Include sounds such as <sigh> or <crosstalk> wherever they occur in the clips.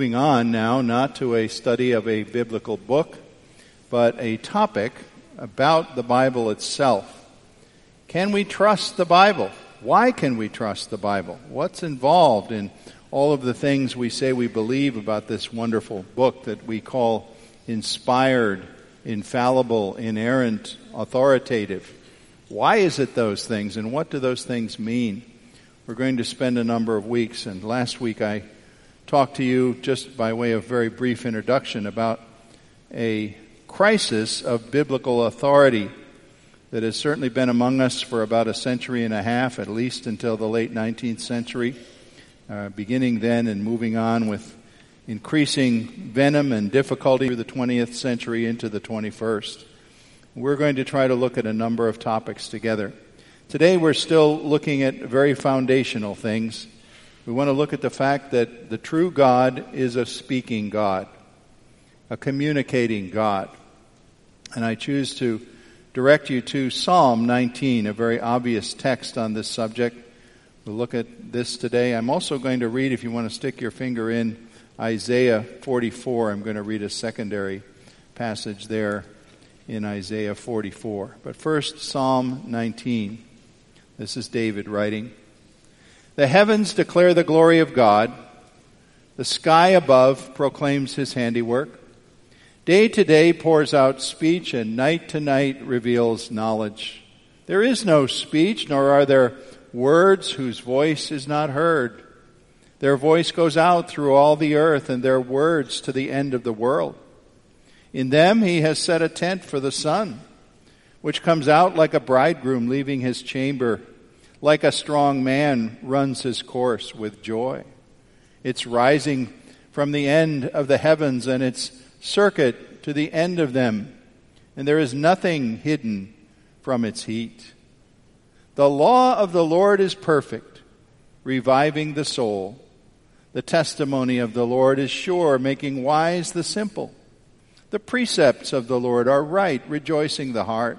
Moving on now, not to a study of a biblical book, but a topic about the Bible itself. Can we trust the Bible? Why can we trust the Bible? What's involved in all of the things we say we believe about this wonderful book that we call inspired, infallible, inerrant, authoritative? Why is it those things and what do those things mean? We're going to spend a number of weeks, and last week I talk to you just by way of very brief introduction about a crisis of biblical authority that has certainly been among us for about a century and a half, at least until the late 19th century, uh, beginning then and moving on with increasing venom and difficulty through the 20th century into the 21st. We're going to try to look at a number of topics together. Today we're still looking at very foundational things we want to look at the fact that the true God is a speaking God, a communicating God. And I choose to direct you to Psalm 19, a very obvious text on this subject. We'll look at this today. I'm also going to read, if you want to stick your finger in Isaiah 44, I'm going to read a secondary passage there in Isaiah 44. But first, Psalm 19. This is David writing. The heavens declare the glory of God. The sky above proclaims his handiwork. Day to day pours out speech, and night to night reveals knowledge. There is no speech, nor are there words whose voice is not heard. Their voice goes out through all the earth, and their words to the end of the world. In them he has set a tent for the sun, which comes out like a bridegroom leaving his chamber like a strong man runs his course with joy. It's rising from the end of the heavens and its circuit to the end of them, and there is nothing hidden from its heat. The law of the Lord is perfect, reviving the soul. The testimony of the Lord is sure, making wise the simple. The precepts of the Lord are right, rejoicing the heart.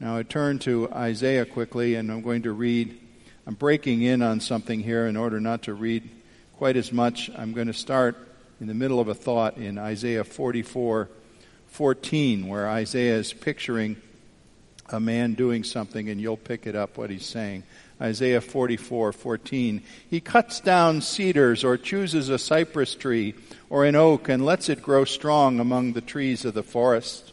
Now I turn to Isaiah quickly, and I'm going to read. I'm breaking in on something here in order not to read quite as much. I'm going to start in the middle of a thought in Isaiah 44 14, where Isaiah is picturing a man doing something, and you'll pick it up what he's saying. Isaiah 44 14. He cuts down cedars or chooses a cypress tree or an oak and lets it grow strong among the trees of the forest.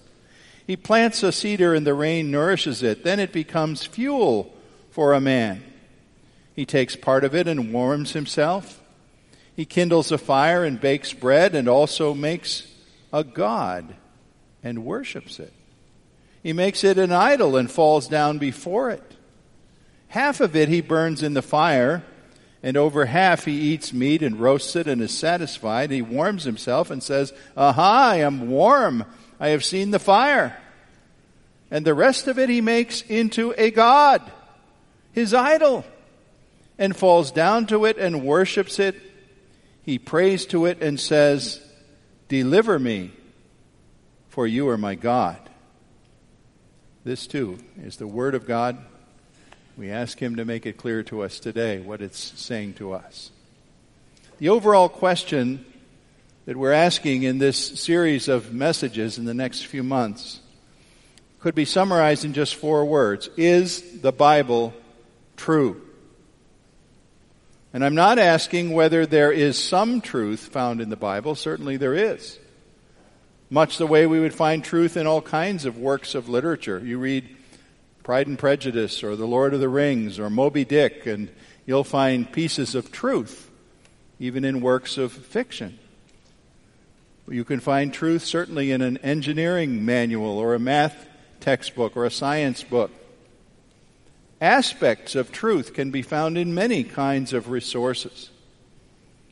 He plants a cedar and the rain nourishes it. Then it becomes fuel for a man. He takes part of it and warms himself. He kindles a fire and bakes bread and also makes a god and worships it. He makes it an idol and falls down before it. Half of it he burns in the fire, and over half he eats meat and roasts it and is satisfied. He warms himself and says, Aha, I am warm. I have seen the fire. And the rest of it he makes into a God, his idol, and falls down to it and worships it. He prays to it and says, Deliver me, for you are my God. This too is the Word of God. We ask Him to make it clear to us today what it's saying to us. The overall question that we're asking in this series of messages in the next few months could be summarized in just four words. Is the Bible true? And I'm not asking whether there is some truth found in the Bible. Certainly there is. Much the way we would find truth in all kinds of works of literature. You read Pride and Prejudice or The Lord of the Rings or Moby Dick and you'll find pieces of truth even in works of fiction. You can find truth certainly in an engineering manual or a math textbook or a science book. Aspects of truth can be found in many kinds of resources.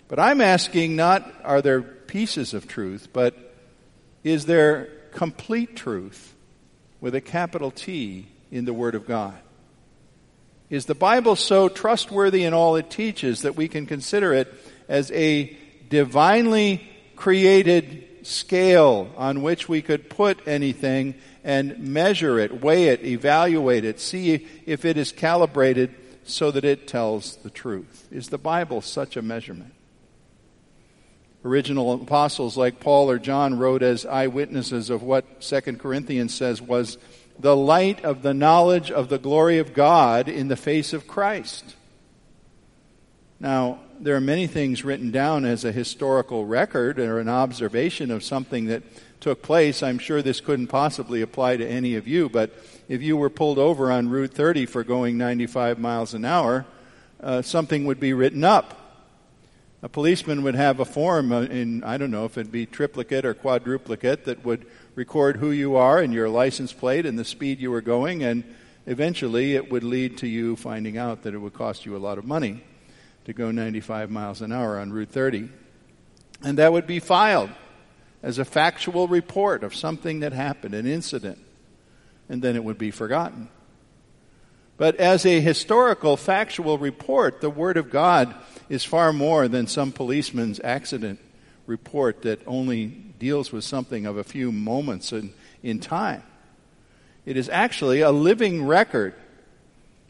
But I'm asking not are there pieces of truth, but is there complete truth with a capital T in the Word of God? Is the Bible so trustworthy in all it teaches that we can consider it as a divinely created scale on which we could put anything and measure it, weigh it, evaluate it, see if it is calibrated so that it tells the truth. Is the Bible such a measurement? Original apostles like Paul or John wrote as eyewitnesses of what 2 Corinthians says was the light of the knowledge of the glory of God in the face of Christ. Now, there are many things written down as a historical record or an observation of something that took place. I'm sure this couldn't possibly apply to any of you, but if you were pulled over on Route 30 for going 95 miles an hour, uh, something would be written up. A policeman would have a form uh, in, I don't know if it'd be triplicate or quadruplicate, that would record who you are and your license plate and the speed you were going, and eventually it would lead to you finding out that it would cost you a lot of money to go 95 miles an hour on Route 30. And that would be filed as a factual report of something that happened, an incident, and then it would be forgotten. But as a historical, factual report, the Word of God is far more than some policeman's accident report that only deals with something of a few moments in, in time. It is actually a living record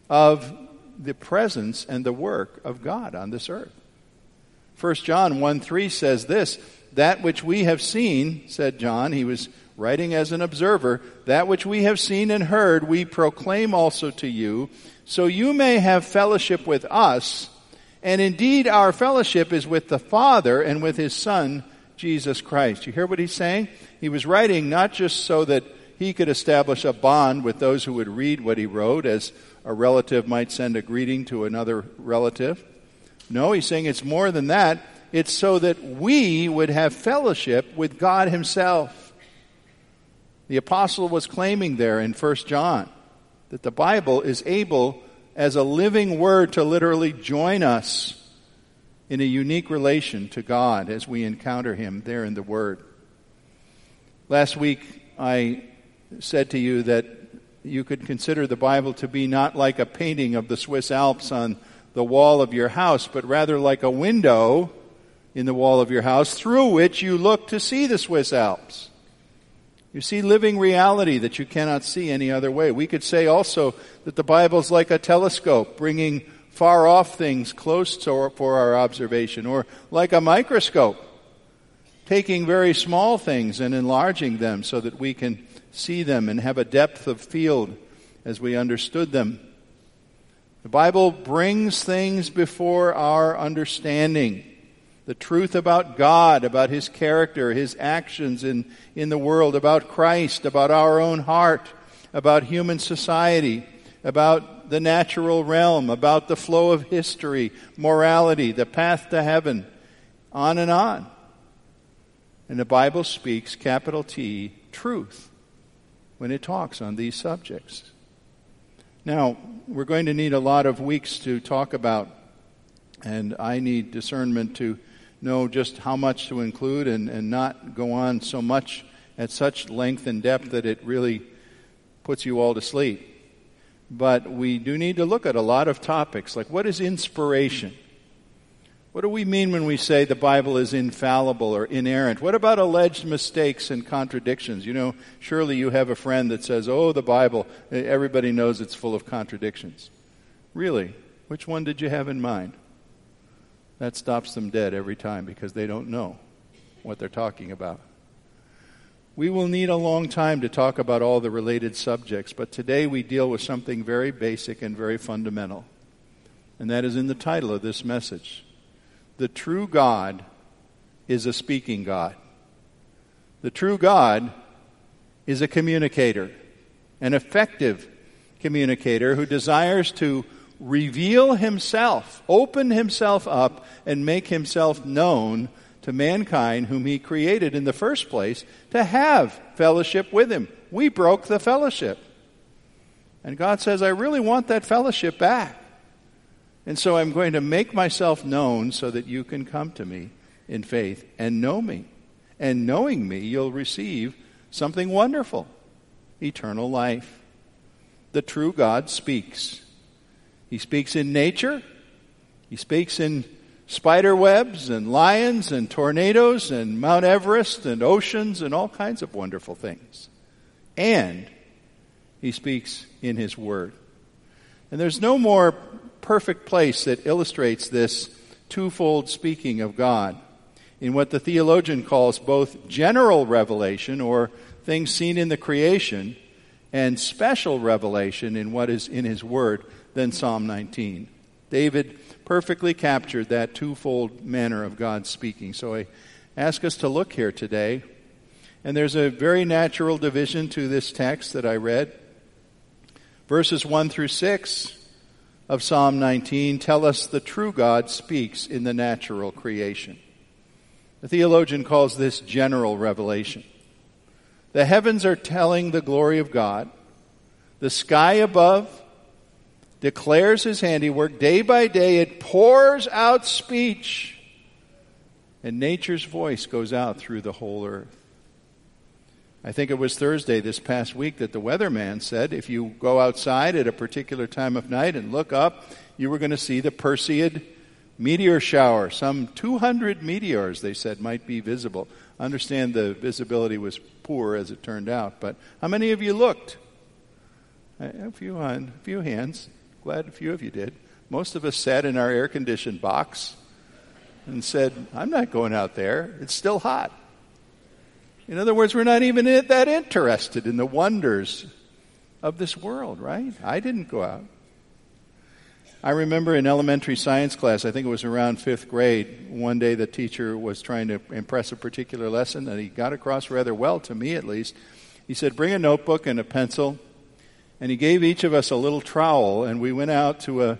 of the presence and the work of God on this earth. 1 John 1 3 says this that which we have seen, said John, he was writing as an observer, that which we have seen and heard, we proclaim also to you, so you may have fellowship with us. And indeed, our fellowship is with the Father and with His Son, Jesus Christ. You hear what he's saying? He was writing not just so that he could establish a bond with those who would read what he wrote, as a relative might send a greeting to another relative. No, he's saying it's more than that. It's so that we would have fellowship with God Himself. The apostle was claiming there in 1 John that the Bible is able, as a living word, to literally join us in a unique relation to God as we encounter Him there in the Word. Last week, I said to you that you could consider the Bible to be not like a painting of the Swiss Alps on the wall of your house, but rather like a window in the wall of your house through which you look to see the Swiss Alps. You see living reality that you cannot see any other way. We could say also that the Bible is like a telescope, bringing far off things close to, for our observation, or like a microscope, taking very small things and enlarging them so that we can see them and have a depth of field as we understood them. The Bible brings things before our understanding. The truth about God, about His character, His actions in, in the world, about Christ, about our own heart, about human society, about the natural realm, about the flow of history, morality, the path to heaven, on and on. And the Bible speaks, capital T, truth, when it talks on these subjects. Now, we're going to need a lot of weeks to talk about, and I need discernment to know just how much to include and, and not go on so much at such length and depth that it really puts you all to sleep. But we do need to look at a lot of topics, like what is inspiration? What do we mean when we say the Bible is infallible or inerrant? What about alleged mistakes and contradictions? You know, surely you have a friend that says, oh, the Bible, everybody knows it's full of contradictions. Really? Which one did you have in mind? That stops them dead every time because they don't know. what they're talking about. We will need a long time to talk about all the related subjects, but today we deal with something very basic and very fundamental. And that is in the title of this message. The true God is a speaking God. The true God is a communicator, an effective communicator who desires to reveal himself, open himself up, and make himself known to mankind whom he created in the first place to have fellowship with him. We broke the fellowship. And God says, I really want that fellowship back. And so I'm going to make myself known so that you can come to me in faith and know me. And knowing me, you'll receive something wonderful eternal life. The true God speaks. He speaks in nature, He speaks in spider webs and lions and tornadoes and Mount Everest and oceans and all kinds of wonderful things. And He speaks in His Word. And there's no more perfect place that illustrates this twofold speaking of God in what the theologian calls both general revelation or things seen in the creation and special revelation in what is in his word than Psalm 19. David perfectly captured that twofold manner of God speaking. So I ask us to look here today. And there's a very natural division to this text that I read. Verses 1 through 6 of Psalm 19 tell us the true God speaks in the natural creation. The theologian calls this general revelation. The heavens are telling the glory of God. The sky above declares his handiwork. Day by day, it pours out speech. And nature's voice goes out through the whole earth. I think it was Thursday this past week that the weatherman said if you go outside at a particular time of night and look up, you were going to see the Perseid meteor shower. Some 200 meteors, they said, might be visible. I understand the visibility was poor as it turned out, but how many of you looked? A few, on, a few hands. Glad a few of you did. Most of us sat in our air conditioned box and said, I'm not going out there. It's still hot. In other words, we're not even that interested in the wonders of this world, right? I didn't go out. I remember in elementary science class, I think it was around fifth grade, one day the teacher was trying to impress a particular lesson, and he got across rather well, to me at least. He said, Bring a notebook and a pencil. And he gave each of us a little trowel, and we went out to a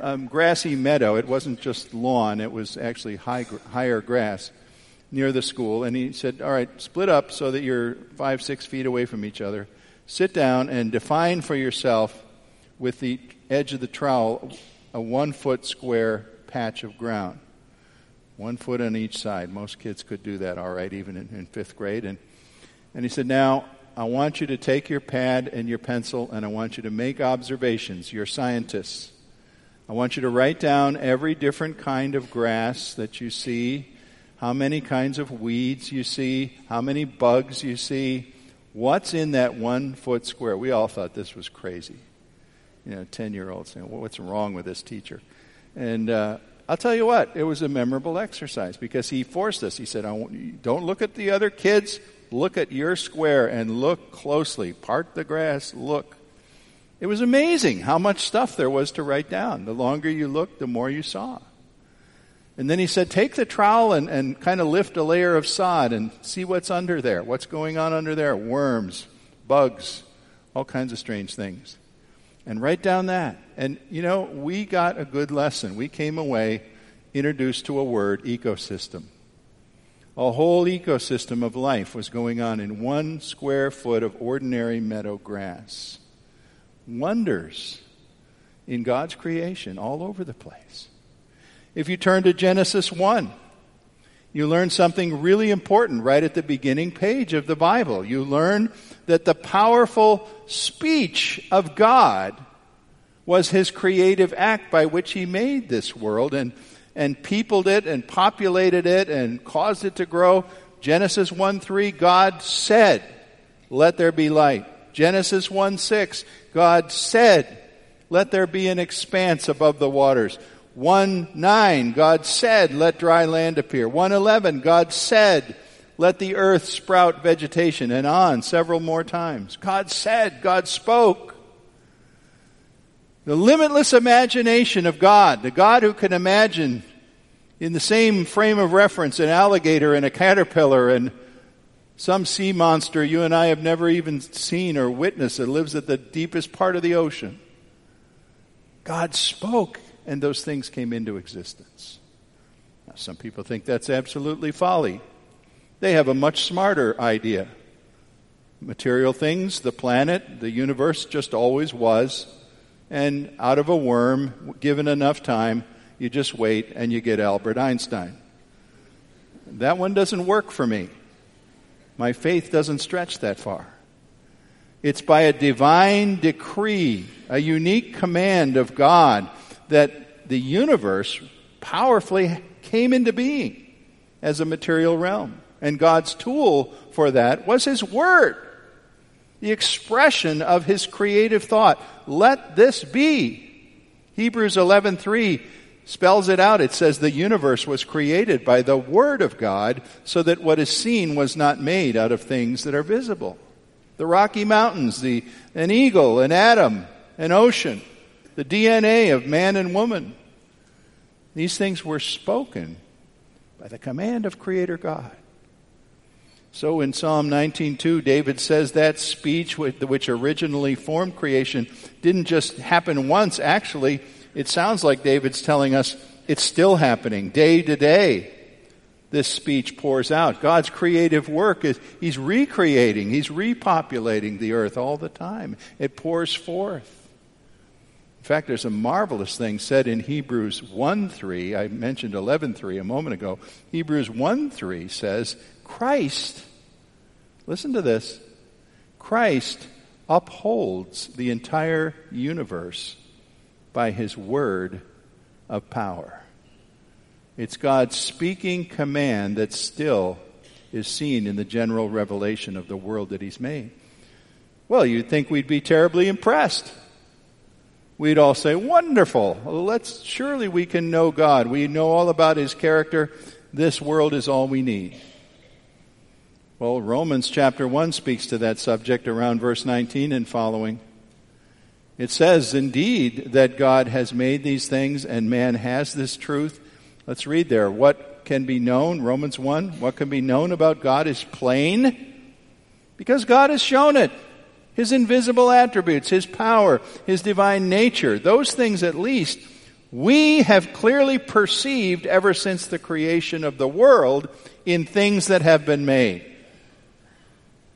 um, grassy meadow. It wasn't just lawn, it was actually high, higher grass near the school. And he said, All right, split up so that you're five, six feet away from each other. Sit down and define for yourself with the edge of the trowel a one foot square patch of ground. One foot on each side. Most kids could do that all right, even in, in fifth grade. And, and he said, Now, I want you to take your pad and your pencil and I want you to make observations. You're scientists. I want you to write down every different kind of grass that you see, how many kinds of weeds you see, how many bugs you see, what's in that one foot square. We all thought this was crazy you know, 10 year old saying, well, what's wrong with this teacher? And uh, I'll tell you what, it was a memorable exercise because he forced us. He said, don't look at the other kids, look at your square and look closely. Part the grass, look. It was amazing how much stuff there was to write down. The longer you looked, the more you saw. And then he said, take the trowel and, and kind of lift a layer of sod and see what's under there. What's going on under there? Worms, bugs, all kinds of strange things and write down that. And, you know, we got a good lesson. We came away introduced to a word, ecosystem. A whole ecosystem of life was going on in one square foot of ordinary meadow grass. Wonders in God's creation all over the place. If you turn to Genesis 1, you learn something really important right at the beginning page of the Bible. You learn that the powerful speech of God was his creative act by which he made this world and, and peopled it and populated it and caused it to grow. Genesis 1 3, God said, Let there be light. Genesis 1 6, God said, Let there be an expanse above the waters. 1 9, God said, let dry land appear. 111, God said, let the earth sprout vegetation, and on several more times. God said, God spoke. The limitless imagination of God, the God who can imagine in the same frame of reference an alligator and a caterpillar and some sea monster you and I have never even seen or witnessed that lives at the deepest part of the ocean. God spoke and those things came into existence. Now, some people think that's absolutely folly. They have a much smarter idea. Material things, the planet, the universe just always was. And out of a worm, given enough time, you just wait and you get Albert Einstein. That one doesn't work for me. My faith doesn't stretch that far. It's by a divine decree, a unique command of God, that the universe powerfully came into being as a material realm. And God's tool for that was His Word, the expression of His creative thought. Let this be. Hebrews 11:3 spells it out. It says the universe was created by the Word of God so that what is seen was not made out of things that are visible. The Rocky Mountains, the, an eagle, an atom, an ocean, the DNA of man and woman. These things were spoken by the command of Creator God. So in Psalm 19:2, David says that speech which originally formed creation didn't just happen once. Actually, it sounds like David's telling us it's still happening day to day. This speech pours out. God's creative work is, he's recreating, he's repopulating the earth all the time. It pours forth. In fact, there's a marvelous thing said in Hebrews 1:3. I mentioned 11:3 a moment ago. Hebrews 1:3 says, Christ, listen to this, Christ upholds the entire universe by his word of power. It's God's speaking command that still is seen in the general revelation of the world that he's made. Well, you'd think we'd be terribly impressed. We'd all say, wonderful. Let's, surely we can know God. We know all about his character. This world is all we need. Well, Romans chapter 1 speaks to that subject around verse 19 and following. It says, indeed, that God has made these things and man has this truth. Let's read there. What can be known, Romans 1, what can be known about God is plain because God has shown it. His invisible attributes, His power, His divine nature, those things at least we have clearly perceived ever since the creation of the world in things that have been made.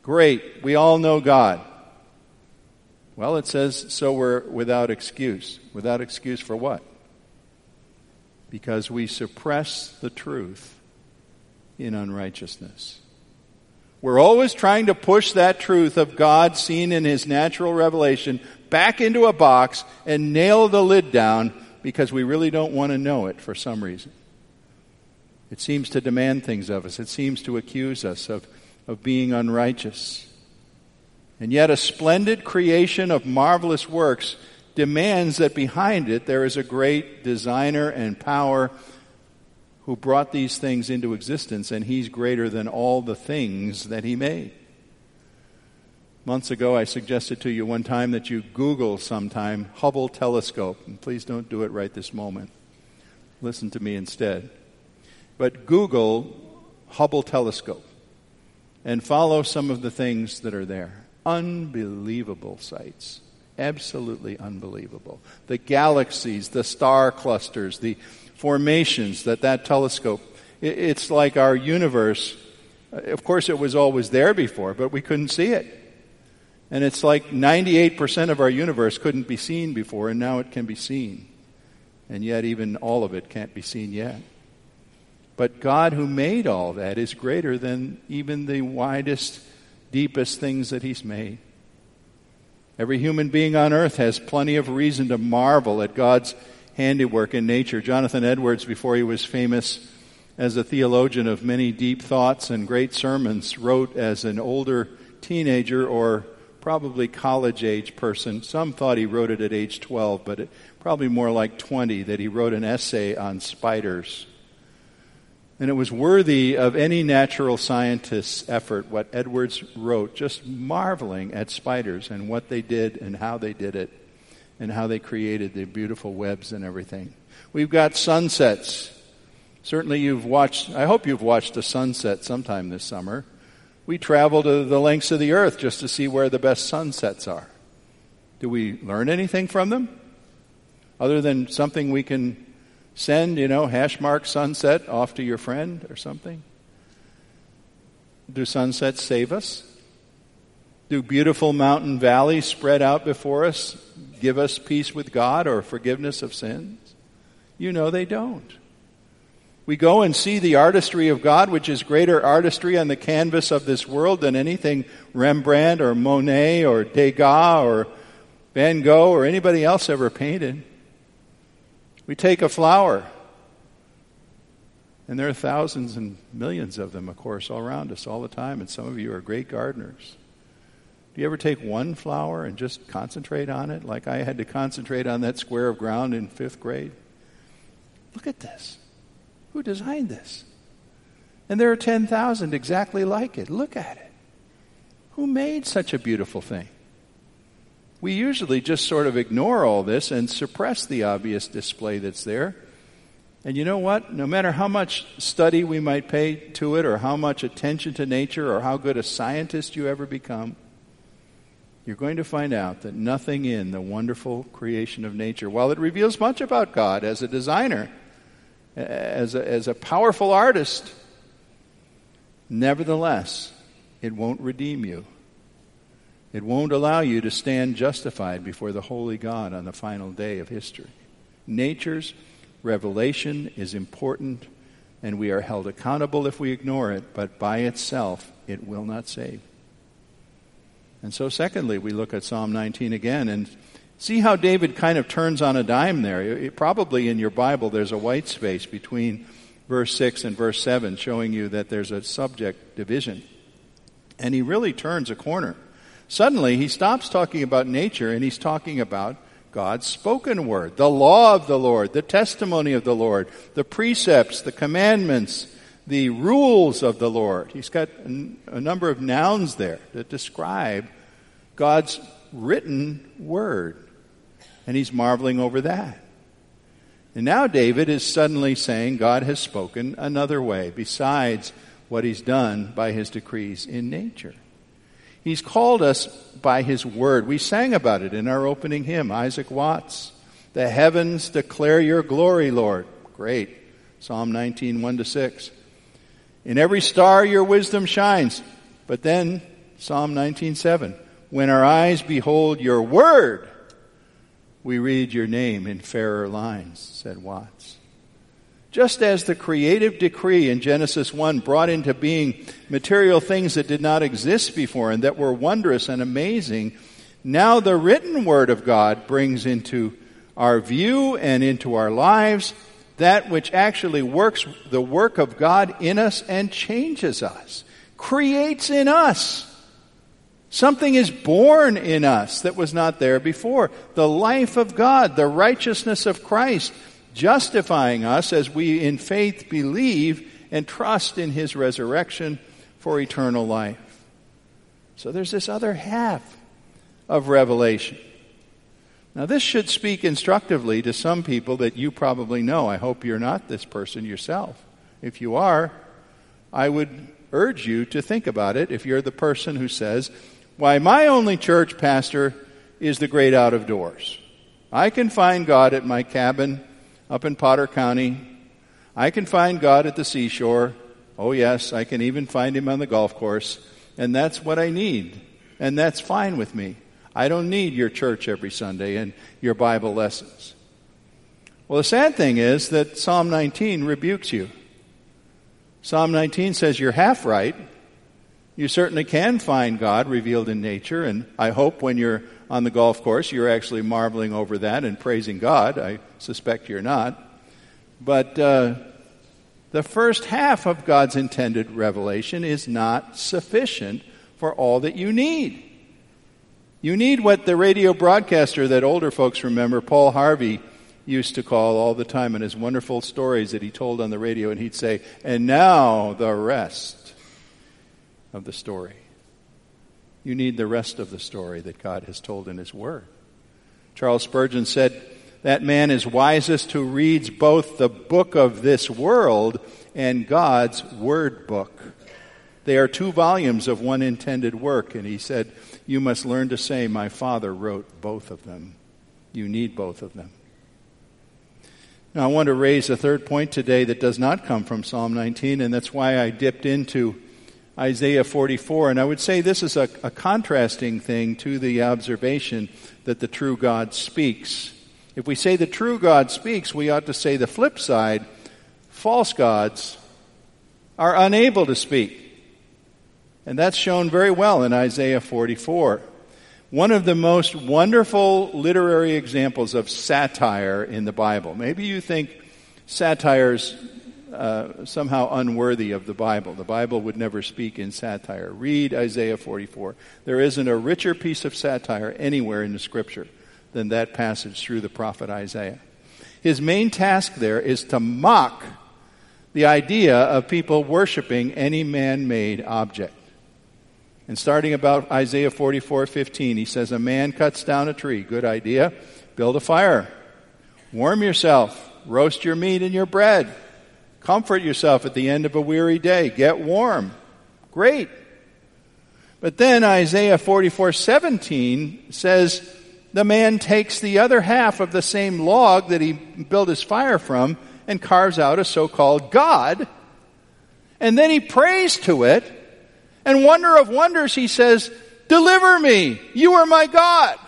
Great. We all know God. Well, it says, so we're without excuse. Without excuse for what? Because we suppress the truth in unrighteousness. We're always trying to push that truth of God seen in His natural revelation back into a box and nail the lid down because we really don't want to know it for some reason. It seems to demand things of us. It seems to accuse us of of being unrighteous. And yet, a splendid creation of marvelous works demands that behind it there is a great designer and power who brought these things into existence, and he's greater than all the things that he made. Months ago, I suggested to you one time that you Google sometime Hubble telescope, and please don't do it right this moment. Listen to me instead. But Google Hubble telescope and follow some of the things that are there. Unbelievable sights. Absolutely unbelievable. The galaxies, the star clusters, the formations that that telescope, it's like our universe. Uh, of course, it was always there before, but we couldn't see it. And it's like 98% of our universe couldn't be seen before, and now it can be seen. And yet, even all of it can't be seen yet. But God, who made all that, is greater than even the widest, deepest things that He's made. Every human being on earth has plenty of reason to marvel at God's handiwork in nature. Jonathan Edwards, before he was famous as a theologian of many deep thoughts and great sermons, wrote as an older teenager or probably college age person. Some thought he wrote it at age 12, but it, probably more like 20, that he wrote an essay on spiders. And it was worthy of any natural scientist's effort what Edwards wrote, just marveling at spiders and what they did and how they did it and how they created the beautiful webs and everything. We've got sunsets. Certainly you've watched, I hope you've watched a sunset sometime this summer. We travel to the lengths of the earth just to see where the best sunsets are. Do we learn anything from them? Other than something we can send, you know, hash mark sunset off to your friend or something? Do sunsets save us? Do beautiful mountain valleys spread out before us give us peace with God or forgiveness of sins? You know they don't. We go and see the artistry of God, which is greater artistry on the canvas of this world than anything Rembrandt or Monet or Degas or Van Gogh or anybody else ever painted. We take a flower, and there are thousands and millions of them, of course, all around us all the time, and some of you are great gardeners. Do you ever take one flower and just concentrate on it, like I had to concentrate on that square of ground in fifth grade? Look at this. Who designed this? And there are 10,000 exactly like it. Look at it. Who made such a beautiful thing? We usually just sort of ignore all this and suppress the obvious display that's there. And you know what? No matter how much study we might pay to it, or how much attention to nature, or how good a scientist you ever become, you're going to find out that nothing in the wonderful creation of nature, while it reveals much about God as a designer, as a, as a powerful artist, nevertheless, it won't redeem you. It won't allow you to stand justified before the holy God on the final day of history. Nature's revelation is important, and we are held accountable if we ignore it, but by itself, it will not save. And so, secondly, we look at Psalm 19 again and see how David kind of turns on a dime there. It, probably in your Bible, there's a white space between verse 6 and verse 7, showing you that there's a subject division. And he really turns a corner. Suddenly, he stops talking about nature and he's talking about God's spoken word, the law of the Lord, the testimony of the Lord, the precepts, the commandments, the rules of the Lord. He's got a number of nouns there that describe God's written word. And he's marveling over that. And now David is suddenly saying God has spoken another way besides what he's done by his decrees in nature. He's called us by His Word. We sang about it in our opening hymn, Isaac Watts. The heavens declare your glory, Lord. Great. Psalm 19, 1 to 6. In every star your wisdom shines. But then, Psalm 19, 7. When our eyes behold your word, we read your name in fairer lines, said Watts. Just as the creative decree in Genesis 1 brought into being material things that did not exist before and that were wondrous and amazing, now the written word of God brings into our view and into our lives that which actually works the work of God in us and changes us, creates in us. Something is born in us that was not there before. The life of God, the righteousness of Christ, justifying us as we in faith believe and trust in his resurrection for eternal life. So there's this other half of revelation. Now, this should speak instructively to some people that you probably know. I hope you're not this person yourself. If you are, I would urge you to think about it if you're the person who says, Why, my only church pastor is the great out of doors. I can find God at my cabin up in Potter County. I can find God at the seashore. Oh, yes, I can even find him on the golf course. And that's what I need. And that's fine with me. I don't need your church every Sunday and your Bible lessons. Well, the sad thing is that Psalm 19 rebukes you. Psalm 19 says you're half right. You certainly can find God revealed in nature, and I hope when you're on the golf course, you're actually marveling over that and praising God. I suspect you're not. But uh, the first half of God's intended revelation is not sufficient for all that you need. You need what the radio broadcaster that older folks remember, Paul Harvey, used to call all the time in his wonderful stories that he told on the radio, and he'd say, And now the rest of the story. You need the rest of the story that God has told in His Word. Charles Spurgeon said, That man is wisest who reads both the book of this world and God's Word book. They are two volumes of one intended work, and he said, You must learn to say, My Father wrote both of them. You need both of them. Now, I want to raise a third point today that does not come from Psalm 19, and that's why I dipped into Isaiah 44. And I would say this is a, a contrasting thing to the observation that the true God speaks. If we say the true God speaks, we ought to say the flip side false gods are unable to speak. And that's shown very well in Isaiah 44. One of the most wonderful literary examples of satire in the Bible. Maybe you think satire's uh, somehow unworthy of the Bible. The Bible would never speak in satire. Read Isaiah 44. There isn't a richer piece of satire anywhere in the scripture than that passage through the prophet Isaiah. His main task there is to mock the idea of people worshiping any man made object. And starting about Isaiah 44 15, he says, A man cuts down a tree. Good idea. Build a fire. Warm yourself. Roast your meat and your bread. Comfort yourself at the end of a weary day. Get warm. Great. But then Isaiah 44 17 says, The man takes the other half of the same log that he built his fire from and carves out a so called God. And then he prays to it and wonder of wonders, he says, Deliver me. You are my God.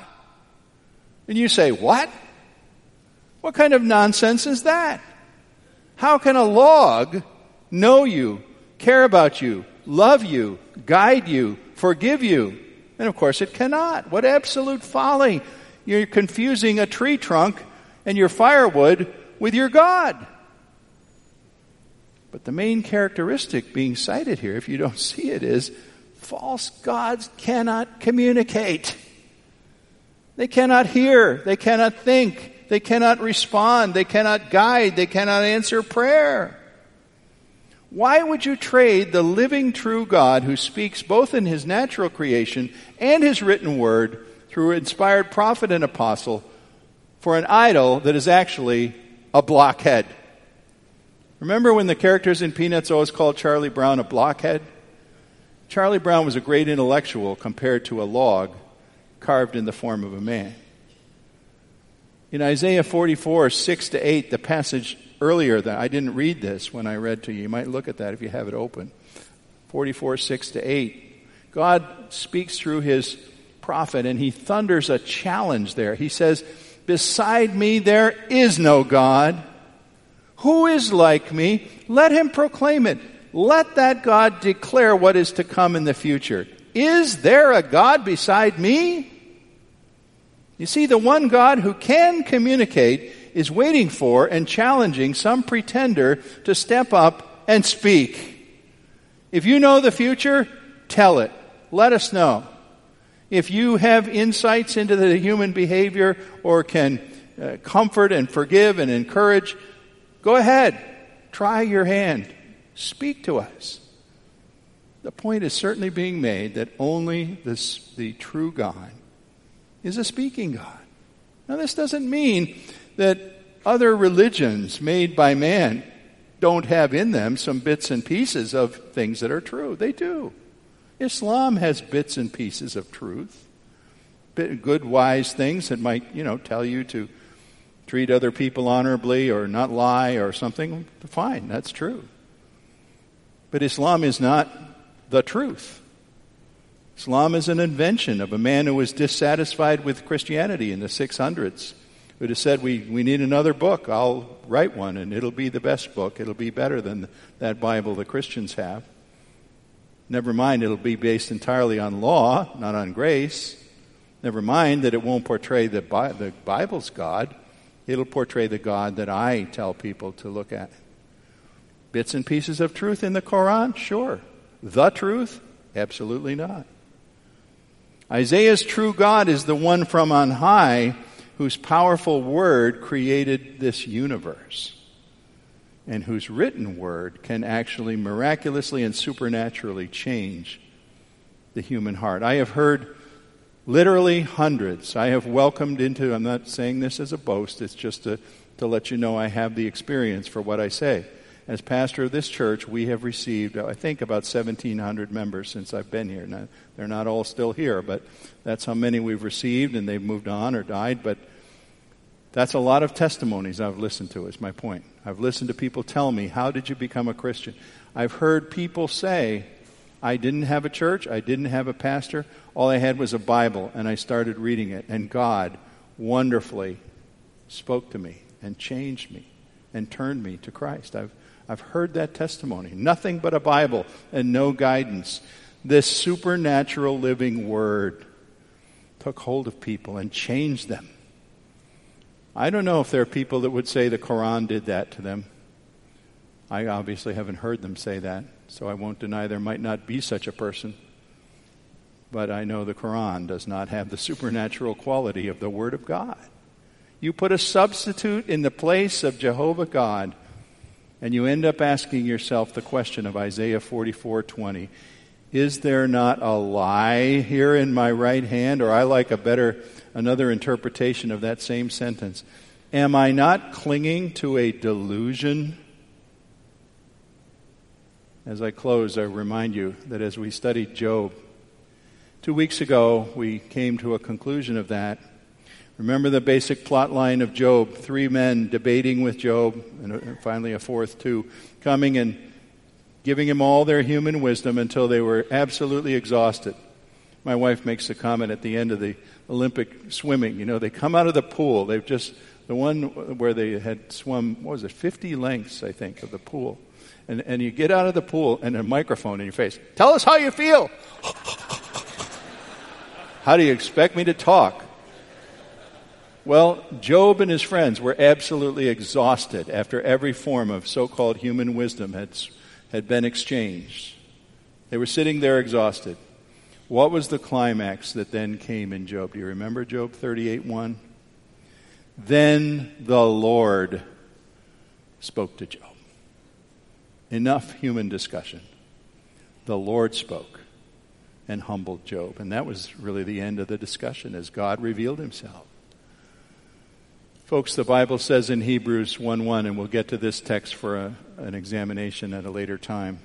And you say, What? What kind of nonsense is that? How can a log know you, care about you, love you, guide you, forgive you? And of course it cannot. What absolute folly. You're confusing a tree trunk and your firewood with your God. But the main characteristic being cited here, if you don't <laughs> see it, is false gods cannot communicate. They cannot hear. They cannot think. They cannot respond. They cannot guide. They cannot answer prayer. Why would you trade the living true God who speaks both in his natural creation and his written word through inspired prophet and apostle for an idol that is actually a blockhead? Remember when the characters in Peanuts always called Charlie Brown a blockhead? Charlie Brown was a great intellectual compared to a log carved in the form of a man. In Isaiah 44, 6 to 8, the passage earlier that I didn't read this when I read to you. You might look at that if you have it open. 44, 6 to 8. God speaks through his prophet and he thunders a challenge there. He says, Beside me there is no God. Who is like me? Let him proclaim it. Let that God declare what is to come in the future. Is there a God beside me? You see, the one God who can communicate is waiting for and challenging some pretender to step up and speak. If you know the future, tell it. Let us know. If you have insights into the human behavior or can uh, comfort and forgive and encourage, Go ahead. Try your hand. Speak to us. The point is certainly being made that only this, the true God is a speaking God. Now, this doesn't mean that other religions made by man don't have in them some bits and pieces of things that are true. They do. Islam has bits and pieces of truth, good, wise things that might, you know, tell you to treat other people honorably or not lie or something, fine, that's true. But Islam is not the truth. Islam is an invention of a man who was dissatisfied with Christianity in the 600s, who just said, we, we need another book. I'll write one, and it'll be the best book. It'll be better than that Bible the Christians have. Never mind, it'll be based entirely on law, not on grace. Never mind that it won't portray the, Bi- the Bible's God. It'll portray the God that I tell people to look at. Bits and pieces of truth in the Quran? Sure. The truth? Absolutely not. Isaiah's true God is the one from on high whose powerful word created this universe and whose written word can actually miraculously and supernaturally change the human heart. I have heard literally hundreds. I have welcomed into, I'm not saying this as a boast, it's just to, to let you know I have the experience for what I say. As pastor of this church, we have received, I think, about 1,700 members since I've been here. Now, they're not all still here, but that's how many we've received, and they've moved on or died. But that's a lot of testimonies I've listened to, is my point. I've listened to people tell me, How did you become a Christian? I've heard people say, I didn't have a church, I didn't have a pastor, all I had was a Bible, and I started reading it, and God wonderfully spoke to me and changed me and turned me to Christ. I've, I've heard that testimony. Nothing but a Bible and no guidance. This supernatural living word took hold of people and changed them. I don't know if there are people that would say the Quran did that to them. I obviously haven't heard them say that, so I won't deny there might not be such a person. But I know the Quran does not have the supernatural quality of the Word of God. You put a substitute in the place of Jehovah God, and you end up asking yourself the question of Isaiah 44:20. Is there not a lie here in my right hand? Or I like a better, another interpretation of that same sentence. Am I not clinging to a delusion? As I close, I remind you that as we studied Job, two weeks ago, we came to a conclusion of that. Remember the basic plot line of Job three men debating with Job, and uh, finally a fourth, too, coming and giving him all their human wisdom until they were absolutely exhausted. My wife makes a comment at the end of the Olympic swimming. You know, they come out of the pool. They've just, the one where they had swum, what was it, 50 lengths, I think, of the pool. And, and you get out of the pool and a microphone in your face. Tell us how you feel. <laughs> how do you expect me to talk? Well, Job and his friends were absolutely exhausted after every form of so called human wisdom had had been exchanged. They were sitting there exhausted. What was the climax that then came in Job? Do you remember Job 38 1? Then the Lord spoke to Job. Enough human discussion. The Lord spoke and humbled Job. And that was really the end of the discussion as God revealed himself. Folks, the Bible says in Hebrews 1 1, and we'll get to this text for a, an examination at a later time.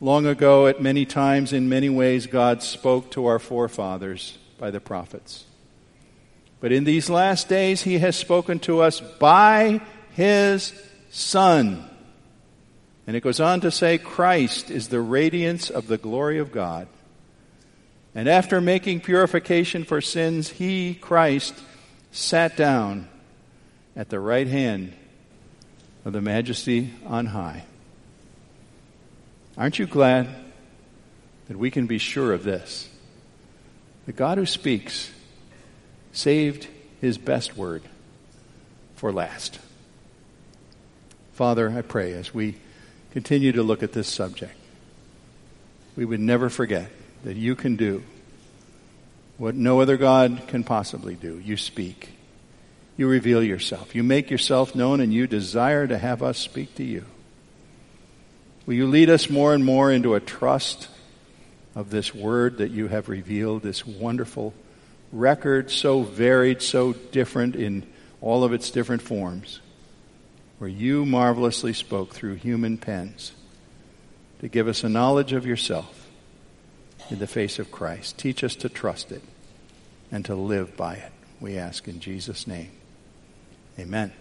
Long ago, at many times, in many ways, God spoke to our forefathers by the prophets. But in these last days, He has spoken to us by His Son. And it goes on to say, Christ is the radiance of the glory of God. And after making purification for sins, He, Christ, sat down at the right hand of the majesty on high. Aren't you glad that we can be sure of this? The God who speaks saved his best word for last. Father, I pray as we continue to look at this subject, we would never forget that you can do what no other God can possibly do. You speak. You reveal yourself. You make yourself known and you desire to have us speak to you. Will you lead us more and more into a trust of this word that you have revealed, this wonderful record, so varied, so different in all of its different forms, where you marvelously spoke through human pens to give us a knowledge of yourself in the face of Christ. Teach us to trust it and to live by it. We ask in Jesus' name. Amen.